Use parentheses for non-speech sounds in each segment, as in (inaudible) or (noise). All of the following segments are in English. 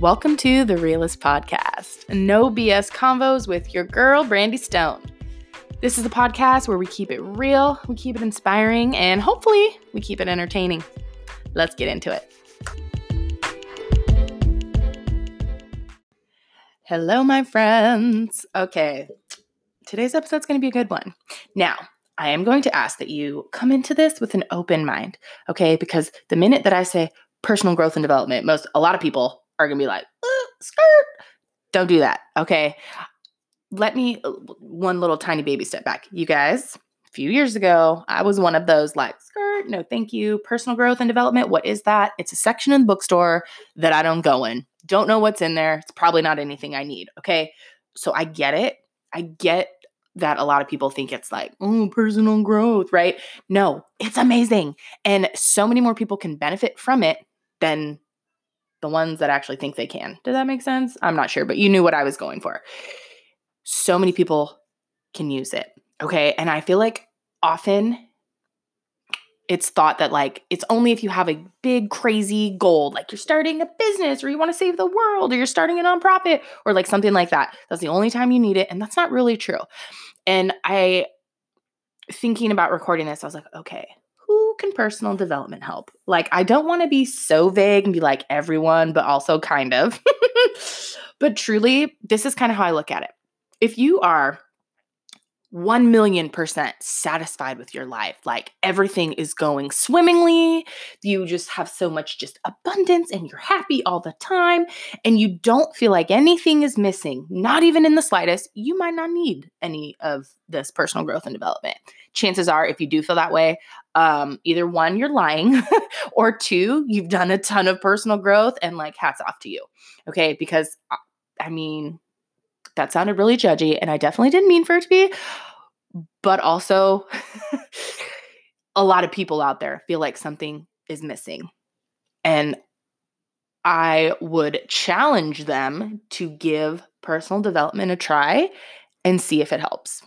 Welcome to the Realist Podcast. No BS convos with your girl, Brandy Stone. This is a podcast where we keep it real, we keep it inspiring, and hopefully we keep it entertaining. Let's get into it. Hello, my friends. Okay, today's episode's going to be a good one. Now, I am going to ask that you come into this with an open mind, okay? Because the minute that I say personal growth and development, most a lot of people are going to be like, uh, skirt. Don't do that, okay? Let me uh, one little tiny baby step back. You guys, a few years ago, I was one of those like, skirt, no thank you. Personal growth and development, what is that? It's a section in the bookstore that I don't go in. Don't know what's in there. It's probably not anything I need, okay? So I get it. I get that a lot of people think it's like, oh, personal growth, right? No, it's amazing. And so many more people can benefit from it than the ones that actually think they can. Did that make sense? I'm not sure, but you knew what I was going for. So many people can use it. Okay. And I feel like often it's thought that like it's only if you have a big crazy goal like you're starting a business or you want to save the world or you're starting a nonprofit or like something like that that's the only time you need it and that's not really true and i thinking about recording this i was like okay can personal development help? Like i don't want to be so vague and be like everyone but also kind of. (laughs) But truly this is kind of how i look at it. If you are 1 million percent satisfied with your life. Like everything is going swimmingly. You just have so much just abundance and you're happy all the time and you don't feel like anything is missing, not even in the slightest. You might not need any of this personal growth and development. Chances are, if you do feel that way, um, either one, you're lying, (laughs) or two, you've done a ton of personal growth and like hats off to you. Okay. Because uh, I mean, that sounded really judgy, and I definitely didn't mean for it to be. But also, (laughs) a lot of people out there feel like something is missing. And I would challenge them to give personal development a try and see if it helps.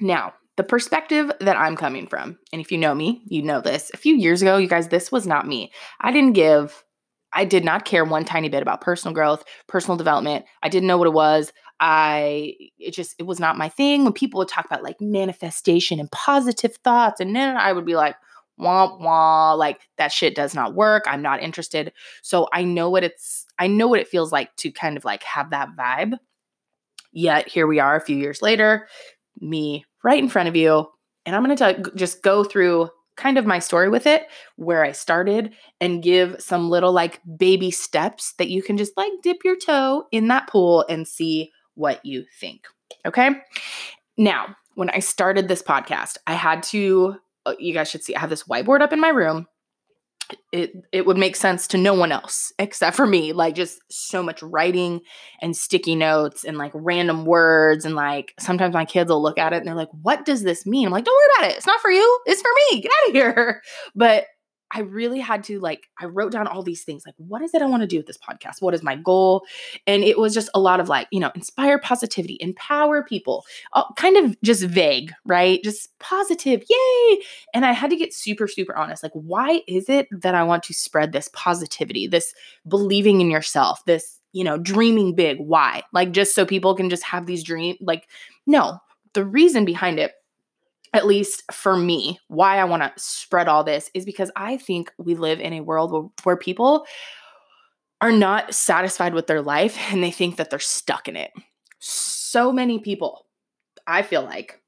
Now, the perspective that I'm coming from, and if you know me, you know this. A few years ago, you guys, this was not me. I didn't give, I did not care one tiny bit about personal growth, personal development. I didn't know what it was. I it just it was not my thing. When people would talk about like manifestation and positive thoughts, and then I would be like, wah wah, like that shit does not work. I'm not interested. So I know what it's I know what it feels like to kind of like have that vibe. Yet here we are a few years later, me right in front of you, and I'm gonna t- just go through kind of my story with it, where I started, and give some little like baby steps that you can just like dip your toe in that pool and see what you think. Okay. Now, when I started this podcast, I had to, uh, you guys should see, I have this whiteboard up in my room. It, it would make sense to no one else (laughs) except for me. Like, just so much writing and sticky notes and like random words. And like, sometimes my kids will look at it and they're like, What does this mean? I'm like, Don't worry about it. It's not for you. It's for me. Get out of here. (laughs) But I really had to like, I wrote down all these things like, what is it I want to do with this podcast? What is my goal? And it was just a lot of like, you know, inspire positivity, empower people, all, kind of just vague, right? Just positive, yay. And I had to get super, super honest. Like, why is it that I want to spread this positivity, this believing in yourself, this, you know, dreaming big? Why? Like, just so people can just have these dreams? Like, no, the reason behind it at least for me, why I want to spread all this is because I think we live in a world where, people are not satisfied with their life (laughs) and they think that they're stuck in it. So many people, I feel like,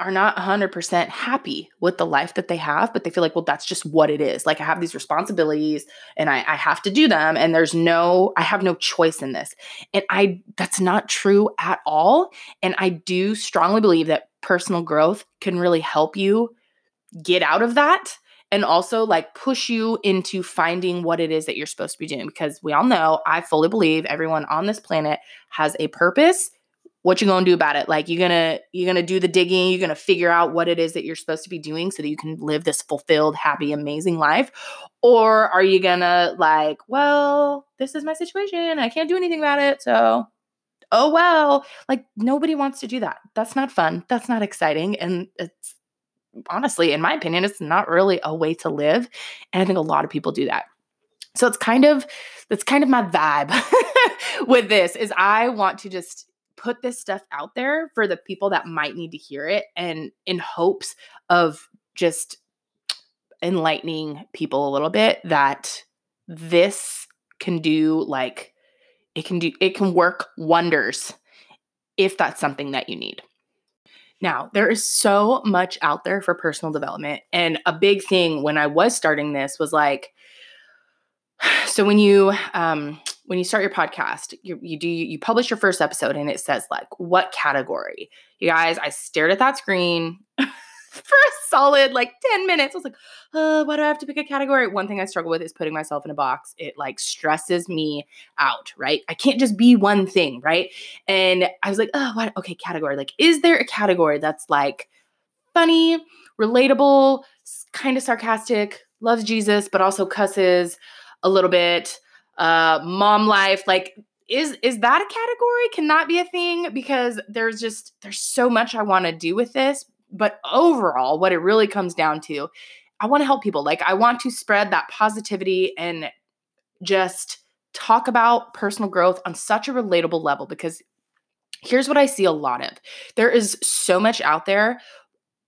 are not 100% happy with the life that they have, but they feel like, well, that's just what it is. Like, I have these responsibilities and I, I have to do them, and there's no, I have no choice in this. And I, that's not true at all. And I do strongly believe that personal growth can really help you get out of that and also like push you into finding what it is that you're supposed to be doing because we all know i fully believe everyone on this planet has a purpose. What you gonna do about it? Like you're gonna you're gonna do the digging you're gonna figure out what it is that you're supposed to be doing so that you can live this fulfilled happy amazing life? Or are you gonna like well this is my situation. I can't do anything about it so oh well like nobody wants to do that. That's not fun. That's not exciting. And it's honestly in my opinion it's not really a way to live. And i think a lot of people do that. So it's kind of that's kind of my vibe (laughs) with this is I want to just put this stuff out there for the people that might need to hear it and in hopes of just enlightening people a little bit that this can do like it can do it can work wonders if that's something that you need. Now, there is so much out there for personal development and a big thing when I was starting this was like (sighs) so when you um when you start your podcast, you, you do you publish your first episode and it says like what category. You guys, I stared at that screen (laughs) for a solid like 10 minutes. I was like, uh, why do I have to pick a category? One thing I struggle with is putting myself in a box. It like stresses me out, right? I can't just be one thing, right? And I was like, oh, what? Okay, category. Like, is there a category that's like funny, relatable, kind of sarcastic, loves Jesus, but also cusses a little bit? uh mom life like is is that a category can that be a thing because there's just there's so much i want to do with this but overall what it really comes down to i want to help people like i want to spread that positivity and just talk about personal growth on such a relatable level because here's what i see a lot of. There is so much out there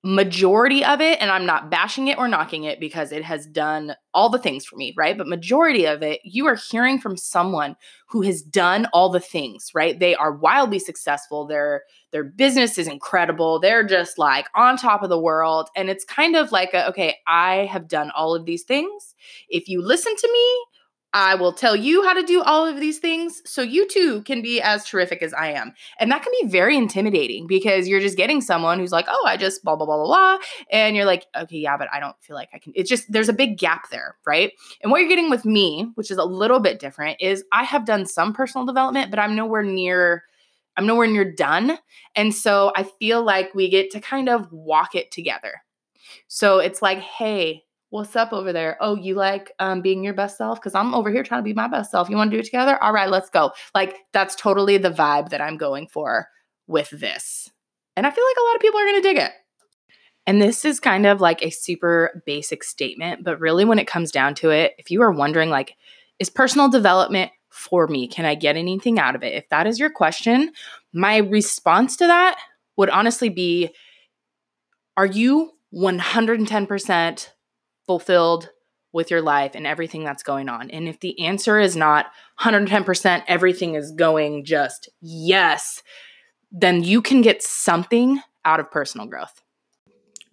majority of it and i'm not bashing it or knocking it because it has done all the things for me right? But majority of it you are hearing from someone who has done all the things right? They are wildly successful. Their their business is incredible. They're just like on top of the world. And it's kind of like a, okay i have done all of these things. If you listen to me I will tell you how to do all of these things so you too can be as terrific as I am. And that can be very intimidating because you're just getting someone who's like, oh, I just blah, blah, blah, blah, blah. And you're like, okay, yeah, but I don't feel like I can. It's just, there's a big gap there, right? And what you're getting with me, which is a little bit different, is I have done some personal development, but I'm nowhere near. I'm nowhere near done. And so I feel like we get to kind of walk it together. So it's like, hey, What's up over there? Oh, you like um, being your best self? Because I'm over here trying to be my best self. You want to do it together? All right, let's go. Like, that's totally the vibe that I'm going for with this. And I feel like a lot of people are going to dig it. And this is kind of like a super basic statement, but really, when it comes down to it, if you are wondering, like, is personal development for me? Can I get anything out of it? If that is your question, my response to that would honestly be Are you 110% fulfilled with your life and everything that's going on? And if the answer is not 110%, everything is going just yes, then you can get something out of personal growth.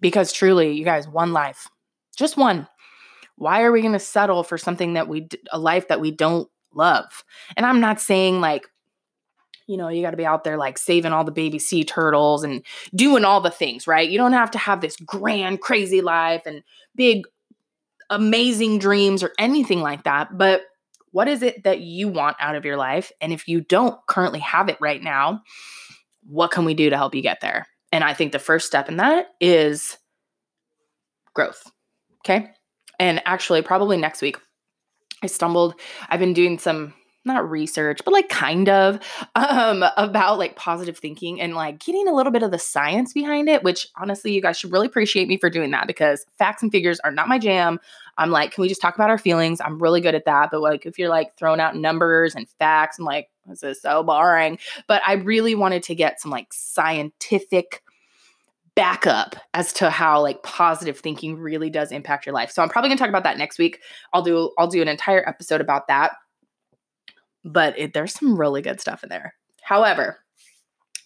Because truly, you guys, one life, just one. Why are we going to settle for something that we, a life that we don't love? And I'm not saying like, you know, you got to be out there like saving all the baby sea turtles and doing all the things, right? You don't have to have this grand, crazy life and big amazing dreams or anything like that, but what is it that you want out of your life? And if you don't currently have it right now, what can we do to help you get there? And I think the first step in that is growth. Okay. And actually, probably next week, I stumbled, I've been doing some not research, but like kind of (laughs) um, about like positive thinking and like getting a little bit of the science behind it, which honestly, you guys should really appreciate me for doing that because facts and figures are not my jam. I'm like, can we just talk about our feelings? I'm really good at that. But like, if you're like throwing out numbers and facts, I'm like, this is so boring. But I really wanted to get some like scientific backup as to how like positive thinking really does impact your life. So I'm probably going to talk about that next week. I'll do I'll do an entire episode about that but it, there's some really good stuff in there. However,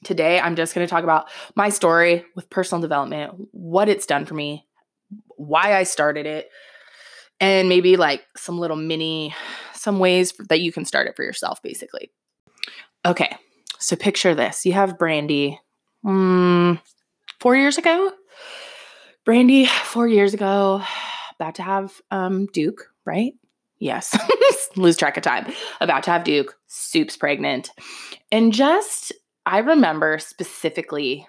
today I'm just going to talk about my story with personal development, what it's done for me, why I started it, and maybe like some little mini, some ways that you can start it for yourself, basically. Okay, so picture this you have Brandy mm, four years ago. Brandy, four years ago, about to have um, Duke, right? Yes, (laughs) lose track of time. About to have Duke, Soup's pregnant. And just, I remember specifically,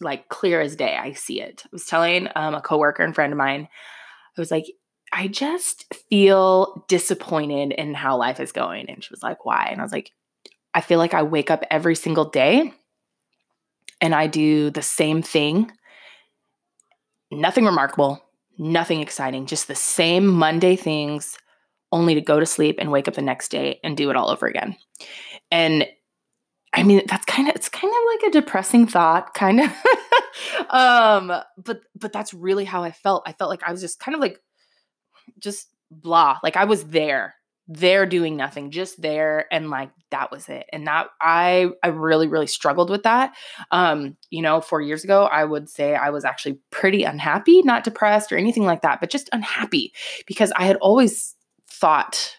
like clear as day, I see it. I was telling um, a coworker and friend of mine, I was like, I just feel disappointed in how life is going. And she was like, why? And I was like, I feel like I wake up every single day and I do the same thing. Nothing remarkable, nothing exciting, just the same Monday things only to go to sleep and wake up the next day and do it all over again. And I mean, that's kind of it's kind of like a depressing thought, kind of. (laughs) um, but but that's really how I felt. I felt like I was just kind of like just blah. Like I was there there doing nothing just there and like that was it and that i i really really struggled with that um you know 4 years ago i would say i was actually pretty unhappy not depressed or anything like that but just unhappy because i had always thought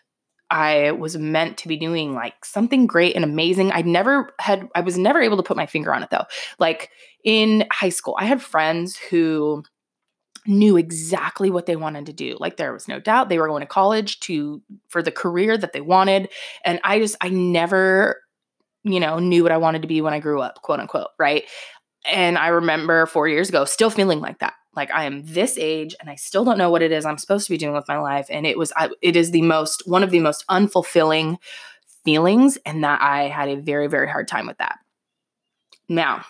I was meant to be doing like something great and amazing. I never had, I was never able to put my finger on it though. Like in high school, I had friends who knew exactly what they wanted to do. Like there was no doubt they were going to college to for the career that they wanted. And I just I never, you know, knew what I wanted to be when I grew up, quote unquote, right? And I remember 4 years ago still feeling like that. Like I am this age and I still don't know what it is I'm supposed to be doing with my life and it was I, it is the most one of the most unfulfilling feelings and that I had a very very hard time with that. Now,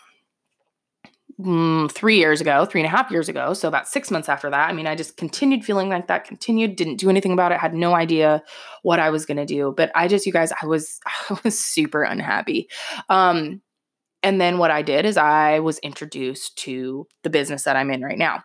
mm, three years ago, three and a half years ago. So about six months after that, I mean, I just continued feeling like that, continued, didn't do anything about it, had no idea what I was going to do. But I just, you guys, I was, (laughs) I was super unhappy. Um, and then what I did is I was introduced to the business that I'm in right now.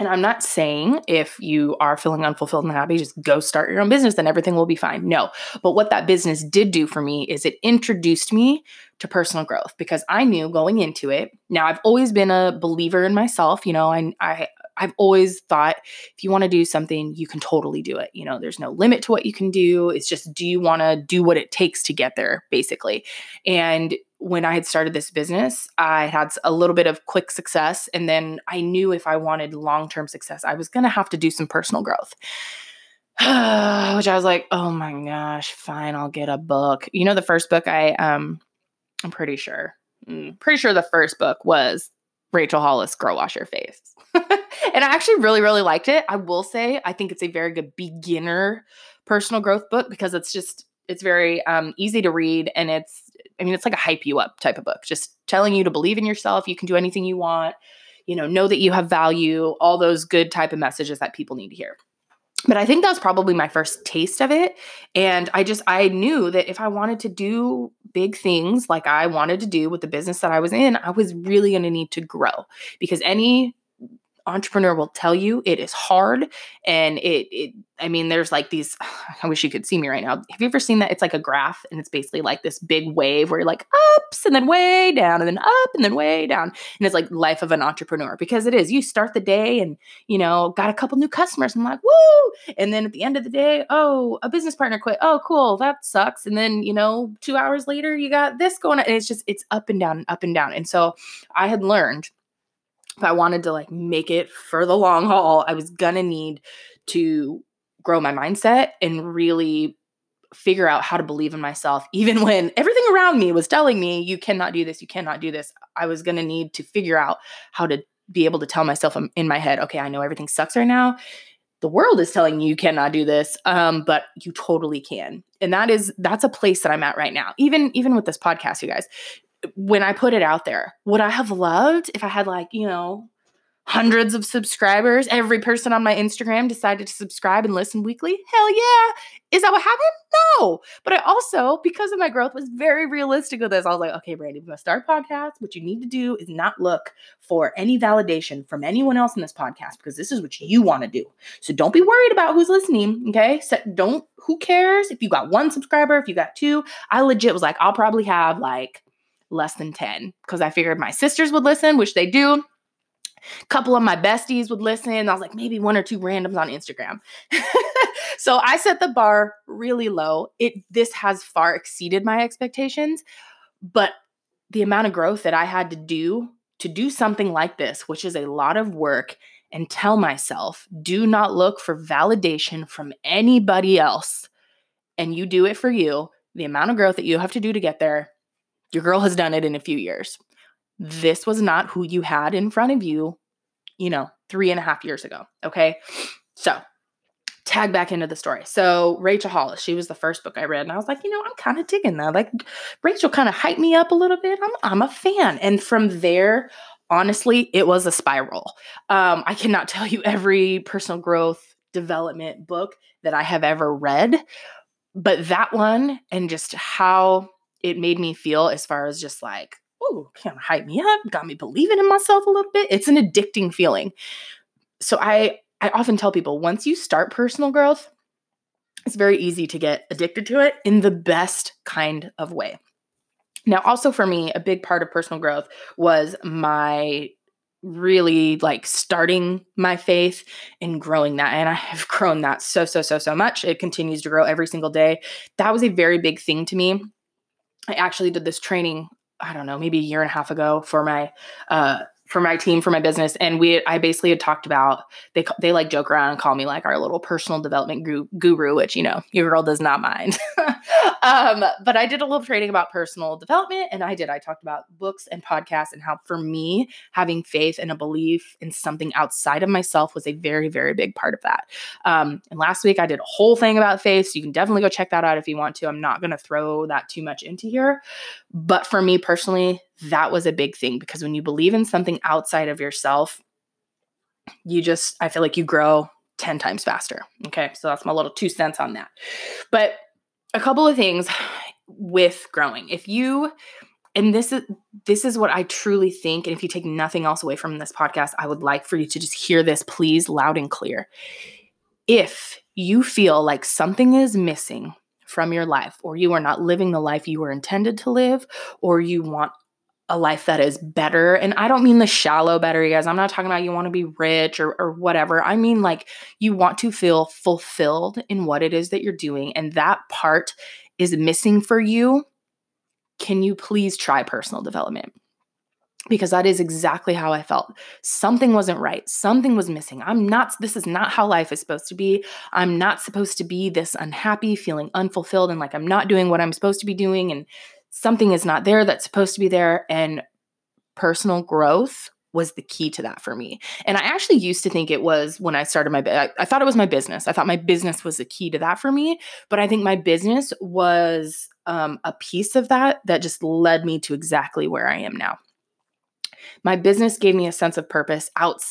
And I'm not saying if you are feeling unfulfilled and happy, just go start your own business and everything will be fine. No. But what that business did do for me is it introduced me to personal growth because I knew going into it. Now, I've always been a believer in myself. You know, I, I I've always thought if you want to do something, you can totally do it. You know, there's no limit to what you can do. It's just, do you want to do what it takes to get there, basically? And when I had started this business, I had a little bit of quick success. And then I knew if I wanted long term success, I was going to have to do some personal growth. (sighs) Which I was like, oh my gosh, fine, I'll get a book. You know, the first book I, um, I'm pretty sure, mm, pretty sure the first book was Rachel Hollis, Girl Wash Your Face. (laughs) and I actually really, really liked it. I will say, I think it's a very good beginner personal growth book because it's just, it's very um, easy to read and it's I mean, it's like a hype you up type of book, just telling you to believe in yourself. You can do anything you want, you know, know that you have value, all those good type of messages that people need to hear. But I think that was probably my first taste of it. And I just, I knew that if I wanted to do big things like I wanted to do with the business that I was in, I was really going to need to grow because any entrepreneur will tell you it is hard and it, it i mean there's like these (sighs) i wish you could see me right now. Have you ever seen that? It's like a graph and it's basically like this big wave where you're like ups and then way down and then up and then way down. And it's like life of an entrepreneur because it is. You start the day and you know got a couple new customers. I'm like woo! And then at the end of the day oh a business partner quit. Oh cool. That sucks. And then you know two hours later you got this going on. And it's just it's up and down and up and down. And so i had learned if I wanted to like make it for the long haul, I was gonna need to grow my mindset and really figure out how to believe in myself, (laughs) even when everything around me was telling me, you cannot do this, you cannot do this. I was gonna need to figure out how to be able to tell myself in my head, okay, I know everything sucks right now. The world is telling you you cannot do this, um, but you totally can. And that is that's a place that I'm at right now. Even even with this podcast, you guys, when I put it out there, would I have loved if I had like, you know, hundreds of subscribers? Every person on my Instagram decided to subscribe and listen weekly? Hell yeah. Is that what happened? No. But I also, because of my growth, was very realistic with this. I was like, okay, Brandy, when I start a podcast, what you need to do is not look for any validation from anyone else in this podcast because this is what you want to do. So don't be worried about who's listening. Okay. So don't, who cares if you got one subscriber, if you got two? I legit was like, I'll probably have like less than 10 because I figured my sisters would listen, which they do. A couple of my besties would listen. I was like, maybe one or two randoms on Instagram. (laughs) so I set the bar really low. It this has far exceeded my expectations, but the amount of growth that I had to do to do something like this, which is a lot of work, and tell myself, do not look for validation from anybody else. And you do it for you. The amount of growth that you have to do to get there your girl has done it in a few years. This was not who you had in front of you, you know, three and a half years ago. Okay. So tag back into the story. So Rachel Hollis, she was the first book I read, and I was like, you know, I'm kind of digging that. Like Rachel kind of hyped me up a little bit. I'm I'm a fan. And from there, honestly, it was a spiral. Um, I cannot (laughs) tell you every personal growth development book that I have ever read. But that one and just how it made me feel as far as just like, oh, of hype me up, got me believing in myself a little bit. It's an addicting feeling. So I I often tell people once you start personal growth, it's very easy to get addicted to it in the best kind of way. Now, also for me, a big part of personal growth was my really like starting my faith and growing that. And I have (laughs) grown that so, so, so, so much. It continues to grow every single day. That was a very big thing to me. I actually did this training, I don't know, maybe a year and a half ago for my uh, for my team for my business. And we i basically had talked about they they like joke around and call me like our little personal development guru which you know your girl does not mind. (laughs) Um, but i did a little training about personal development and i did. I talked about books and podcasts and how for me having faith and a belief in something outside of myself was a very very big part of that. Um, and last week i did a whole thing about faith so you can definitely go check that out if you want to. I'm not going to throw that too much into here. But for me personally that was a big thing because when you believe in something outside of yourself, you just, I feel like you grow 10 times faster. Okay. So that's my little two cents on that. But a couple of things with growing. If you, and this is this is what I truly think and if you take nothing else away from this podcast I would like for you to just hear this please loud and clear. If you feel like something is missing from your life or you are not living the life you were intended to live or you want a life that is better. And I don't mean the shallow better, you guys. I'm not talking about you want to be rich or, or whatever. I mean, like, you want to feel fulfilled in what it is that you're doing. And that part is missing for you. Can you please try personal development? Because that is exactly how I felt. Something wasn't right. Something was missing. I'm not, this is not how life is supposed to be. I'm not supposed to be this unhappy, feeling unfulfilled, and like I'm not doing what I'm supposed to be doing. And something is not there that's supposed to be there. And personal growth was the key to that for me. And I actually used to think it was when I started my I, I thought it was my business. I thought my business was the key to that for me, but I think my business was um, a piece of that that just led me to exactly where I am now. My business gave me a sense of purpose out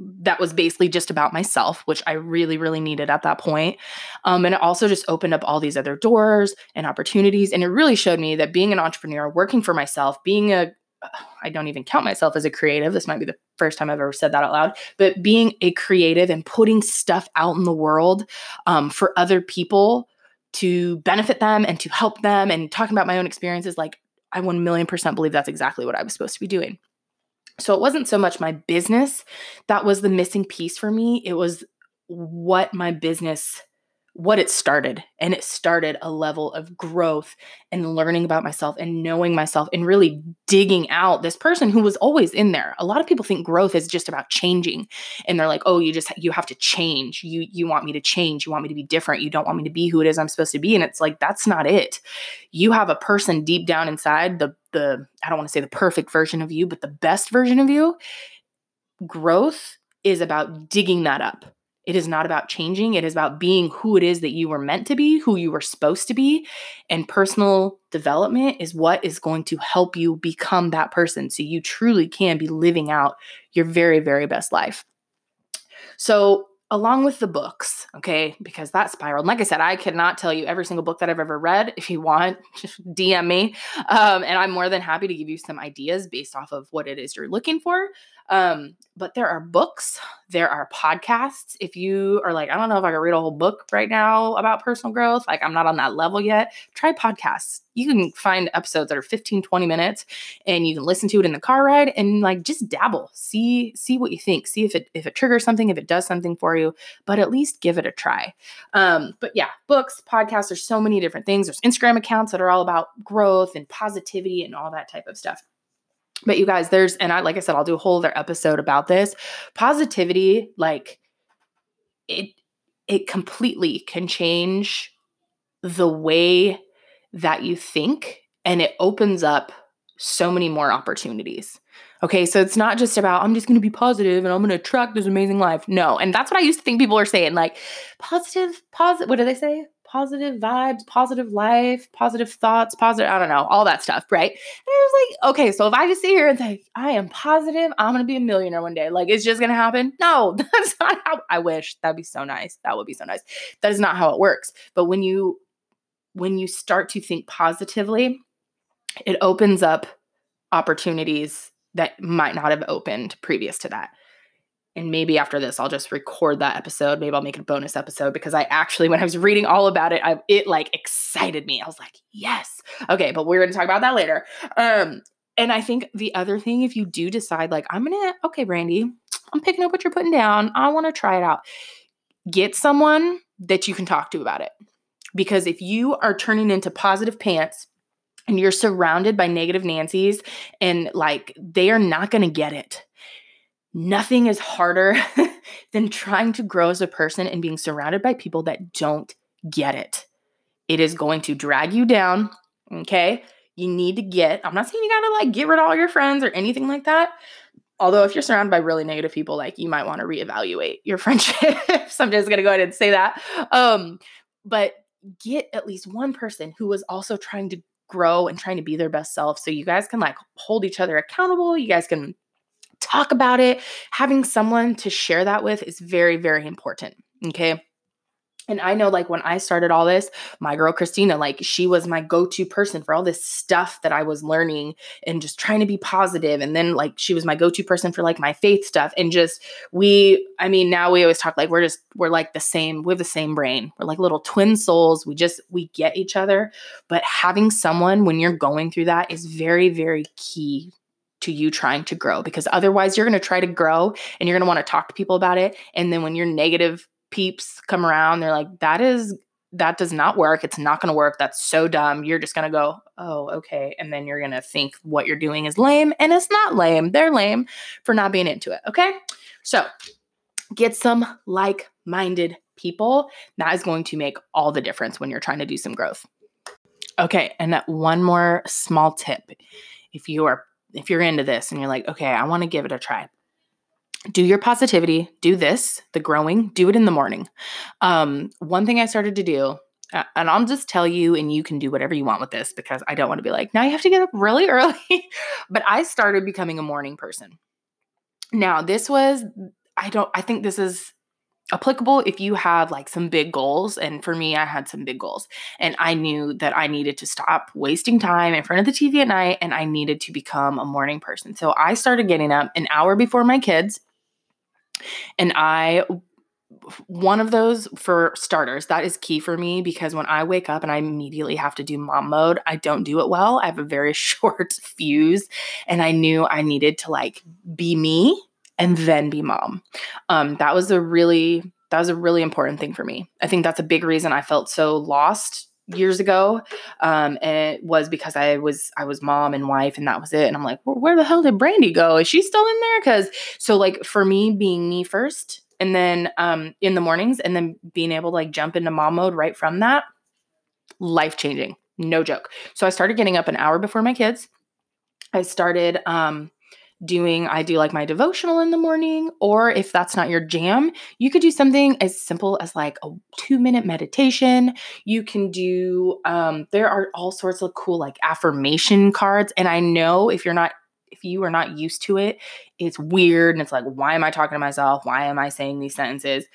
that was basically just about myself, which I really, really needed at that point. Um, and it also just opened up all these other doors and opportunities. And it really showed me that being an entrepreneur, working for myself, being a (sighs) I don't even count myself as a creative. This might be the first time I've ever said that out loud. But being a creative and putting stuff out in the world um, for other people to benefit them and to help them and talking about my own experiences, like I 1 million percent believe that's exactly what I was supposed to be doing. So it wasn't so much my business that was the missing piece for me. It was what my business what it started. And it started a level of growth and learning about myself and knowing myself and really digging out this person who was always in there. A lot of people think growth is just about changing. And they're like, "Oh, you just you have to change. You you want me to change. You want me to be different. You don't want me to be who it is I'm supposed to be." And it's like that's not it. You have a person deep down inside, the the I don't want to say the perfect version of you, but the best version of you. Growth is about digging that up it is not about changing. It is about being who it is that you were meant to be, who you were supposed to be. And personal development is what is going to help you become that person so you truly can be living out your very, very best life. So, along with the books, okay, because that spiraled. Like I said, I cannot tell you every single book that I've ever read. If you want, (laughs) just DM me. Um, and I'm more than happy to give you some ideas based off of what it is you're looking for. Um, but there are books, there are podcasts. If you are like, I don't know if I can read a whole book right now about personal growth, like I'm not on that level yet, try podcasts. You can find episodes that are 15, 20 minutes and you can listen to it in the car ride and like just dabble. See, see what you think. See if it if it triggers something, if it does something for you, but at least give it a try. Um, but yeah, books, podcasts, there's so many different things. There's Instagram accounts that are all about growth and positivity and all that type of stuff. But you guys, there's, and I, like I said, I'll do a whole other episode about this. Positivity, like it, it completely can change the way that you think and it opens up so many more opportunities. Okay, so it's not just about I'm just going to be positive and I'm going to attract this amazing life. No, and that's what I used to think people are saying like positive, positive. What do they say? Positive vibes, positive life, positive thoughts, positive, I don't know, all that stuff, right? And I was like, okay, so if I just sit here and say, I am positive, I'm gonna be a millionaire one day, like it's just gonna happen. No, (laughs) that's not how I wish. That'd be so nice. That would be so nice. That is not how it works. But when you when you start to think positively, it opens up opportunities that might not have opened previous to that and maybe after this i'll just record that episode. Maybe i'll make a bonus episode because i actually when i was reading all about it I, it like excited me. I was like yes. Okay but we're going to talk about that later. Um and i think the other thing if you do decide like i'm gonna okay brandy i'm picking up what you're putting down. I want to try it out. Get someone that you can talk to about it. Because if you are turning into positive pants and you're surrounded by negative nancys and like they are not going to get it Nothing is harder (laughs) than trying to grow as a person and being surrounded by people that don't get it. It is going to drag you down. Okay. You need to get, I'm not saying you gotta like get rid of all your friends or anything like that. Although, if you're surrounded by really negative people, like you might want to reevaluate your (laughs) friendships. I'm just gonna go ahead and say that. Um, but get at least one person who is also trying to grow and trying to be their best self so you guys can like hold each other accountable. You guys can talk about it. Having someone to share that with is very, very important. Okay. And I know, like, when I started all this, my girl Christina, like, she was my go to person for all this stuff that I was learning and just trying to be positive. And then, like, she was my go to person for like my faith stuff. And just, we, I mean, now we always talk like we're just, we're like the same, we have the same brain. We're like little twin souls. We just, we get each other. But having someone when you're going through that is very, very key to you trying to grow because otherwise you're going to try to grow and you're going to want to talk to people about it. And then when your negative peeps come around they're like that is that does not work. It's not going to work. That's so dumb. You're just going to go oh okay. And then you're going to think what you're doing is lame and it's not lame. They're lame for not being into it okay? So get some like-minded people. That is going to make all the difference when you're trying to do some growth. Okay and that one more small tip. If you are if you're into this and you're like, okay, I want to give it a try, do your positivity, do this, the growing, do it in the morning. Um, one thing I started to do, uh, and I'll just tell you, and you can do whatever you want with this because I don't want to be like, now you have to get up really (laughs) early. but I started becoming a morning person. Now, this was, I don't, I think this is applicable if you have like some big goals. And for me, I had some big goals. And I knew that I needed to stop wasting time in front of the TV at night and I needed to become a morning person. So I started getting up an hour before my kids. And I one of those for starters that is key for me because when i wake up and i immediately have to do mom mode i don't do it well i have a very (laughs) short fuse and i knew i needed to like be me and then be mom. Um, that was a really that was a really important thing for me. I think that's a big reason I felt so lost years ago. Um, and it was because I was I was mom and wife, and that was it. And I'm like, well, where the hell did Brandy go? Is she still in there? Because so like for me, being me first, and then um, in the mornings, and then being able to like jump into mom mode right from that, life changing, no joke. So I started getting up an hour before my kids. I started um, doing I do like my devotional in the morning or if that's not your jam, you could do something as simple as like a 2-minute meditation. You can do um there are all sorts of cool like affirmation cards and I know if you're not if you are not used to it, it's weird and it's like why am I talking to myself? Why am I saying these sentences?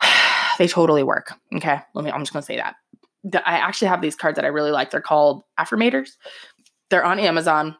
(sighs) they totally work. Okay? Let me I'm just going to say that. I actually have these cards that I really like. They're called affirmators. They're on Amazon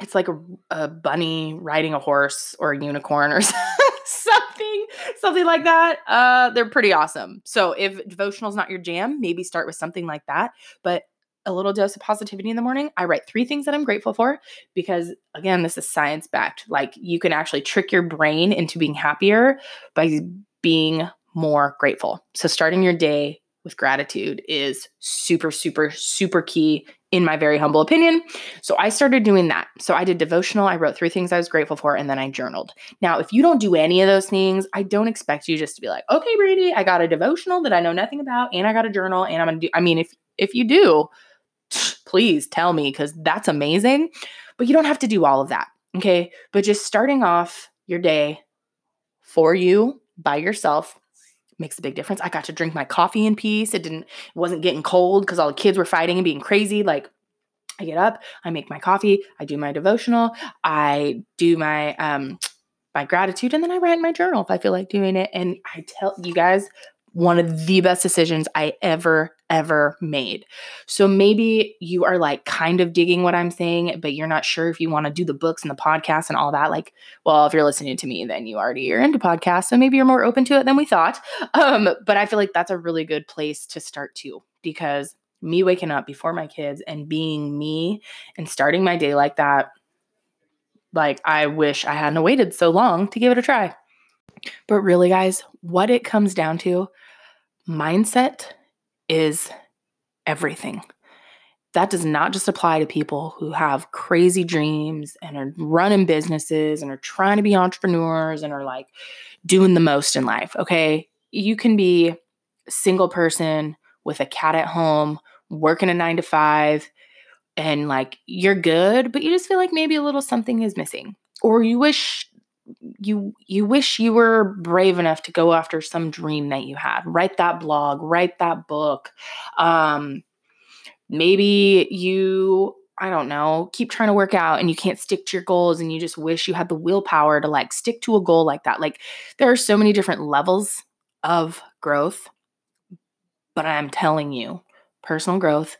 it's like a, a bunny riding a horse or a unicorn or (laughs) something something like that. Uh they're pretty awesome. So if devotional is not your jam maybe start with something like that. But a little dose of positivity in the morning i write three things that i'm grateful for because again this is science backed like you can actually trick your brain into being happier by being more grateful. So starting your day with gratitude is super super super key in my very humble opinion. So I started doing that. So I did devotional. I wrote three things I was grateful for, and then I journaled. Now, if you don't do any of those things, I don't expect you just to be like, okay, Brandy, I got a devotional that I know nothing about, and I got a journal, and I'm gonna do. I mean, if if you do, (sniffs) please tell me because that's amazing. But you don't have to do all of that. Okay. But just starting off your day for you by yourself makes a big difference. I got to drink my coffee in peace. It didn't, it wasn't getting cold because all the kids were fighting and being crazy. Like, I get up, I make my coffee, I do my devotional, I do my um my gratitude, and then I write in my journal if I feel like doing it. And I tell you guys, one of the best decisions I ever, ever made. So maybe you are like kind of digging what I'm saying, but you're not sure if you want to do the books and the podcast and all that. Like, well, if you're listening to me, then you already are into podcasts. So maybe you're more open to it than we thought. Um, but I feel like that's a really good place to start too, because me waking up before my kids and being me and starting my day like that, like I wish I hadn't waited so long to give it a try. But really, guys, what it comes down to mindset is everything. That does not just apply to people who have crazy dreams and are running businesses and are trying to be entrepreneurs and are like doing the most in life. Okay. You can be a single person with a cat at home, working a nine to five, and like you're good, but you just feel like maybe a little something is missing. Or you wish you you wish you were brave enough to go after some dream that you had. Write that blog write that book. Um maybe you i don't know keep trying to work out and you can't stick to your goals and you just wish you had the willpower to like stick to a goal like that. Like there are so many different levels of growth but i'm telling you personal growth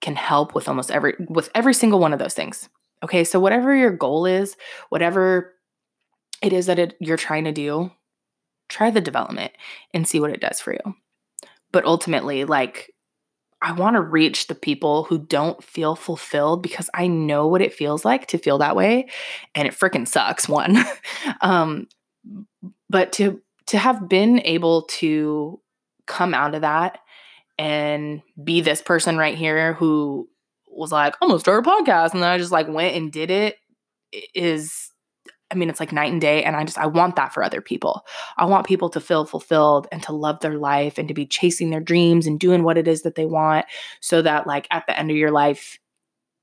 can help with almost every with every single one of those things. Okay so whatever your goal is whatever it is that it, you're trying to do, try the development and see what it does for you. But ultimately, like, I want to reach the people who don't feel fulfilled because I know what it feels like to feel that way. And it freaking sucks, (laughs) one. um, but to to have been able to come out of that and be this person right here who was like, I'm gonna start a podcast. And then I just like went and did it is I mean, it's like night and day. And I just, I want that for other people. I want people to feel fulfilled and to love their life and to be chasing their dreams and doing what it is that they want so that, like, at the end of your life,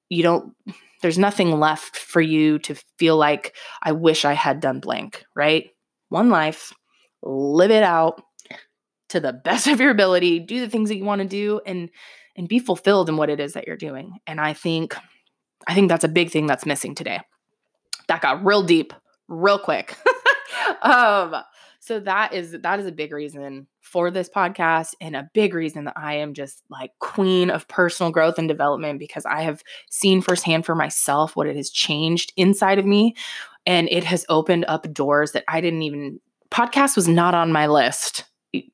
you don't, there's nothing left for you to feel like, I wish I had done blank, right? One life, live it out to the (laughs) best of your ability, do the things that you want to do and, and be fulfilled in what it is that you're doing. And I think, I think that's a big thing that's missing today that got real deep real quick. (laughs) um, so that is that is a big reason for this podcast and a big reason that I am just like queen of personal growth and development because I have seen firsthand for myself what it has changed inside of me and it has opened up doors that I didn't even podcast was not on my list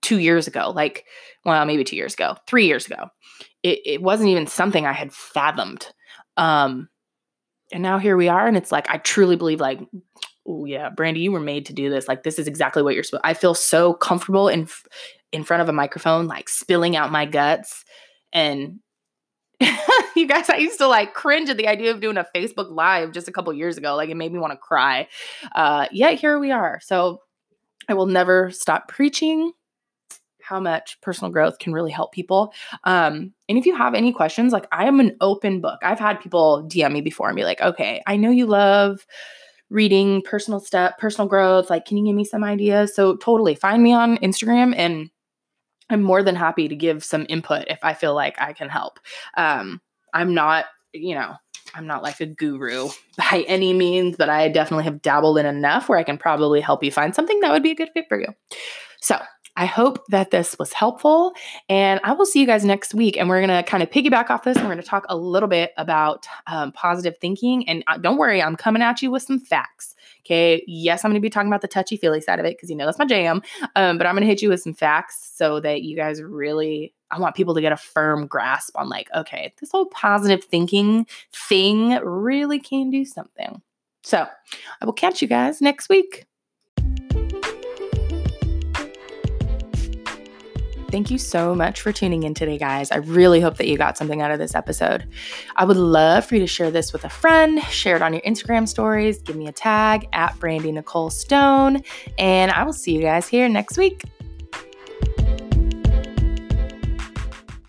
2 years ago like well maybe 2 years ago 3 years ago it, it wasn't even something I had fathomed um and now here we are and it's like i truly believe like oh yeah brandy you were made to do this. Like this is exactly what you're supposed i feel so comfortable in in front of a microphone like spilling out my guts and (laughs) you guys i used to like cringe at the idea of doing a facebook live just a couple years ago like it made me want to cry. Uh yet here we are. So i will never stop preaching how much personal growth can really help people. Um, and if you have any questions, like I am an open book. I've had people DM me before and be like, okay, I know you love reading personal stuff, personal growth. Like, can you give me some ideas? So totally find me on Instagram and I'm more than happy to give some input if I feel like I can help. Um, I'm not, you know, I'm not like a guru (laughs) by any means, but I definitely have dabbled in enough where I can probably help you find something that would be a good fit for you. So, I hope that this was helpful, and I will see you guys next week. And we're gonna kind of piggyback off this, and we're gonna talk a little bit about um, positive thinking. And uh, don't worry, I'm coming at you with some facts. Okay. Yes, I'm gonna be talking about the touchy feely side of it because you know that's my jam. Um, but I'm gonna hit you with some facts so that you guys really. I want people to get a firm grasp on like, okay, this whole positive thinking thing really can do something. So I will catch you guys next week. Thank you so much for tuning in today, guys. I really hope that you got something out of this episode. I would love for you to share this with a friend, share it on your Instagram stories, give me a tag at Brandy Nicole Stone, and I will see you guys here next week.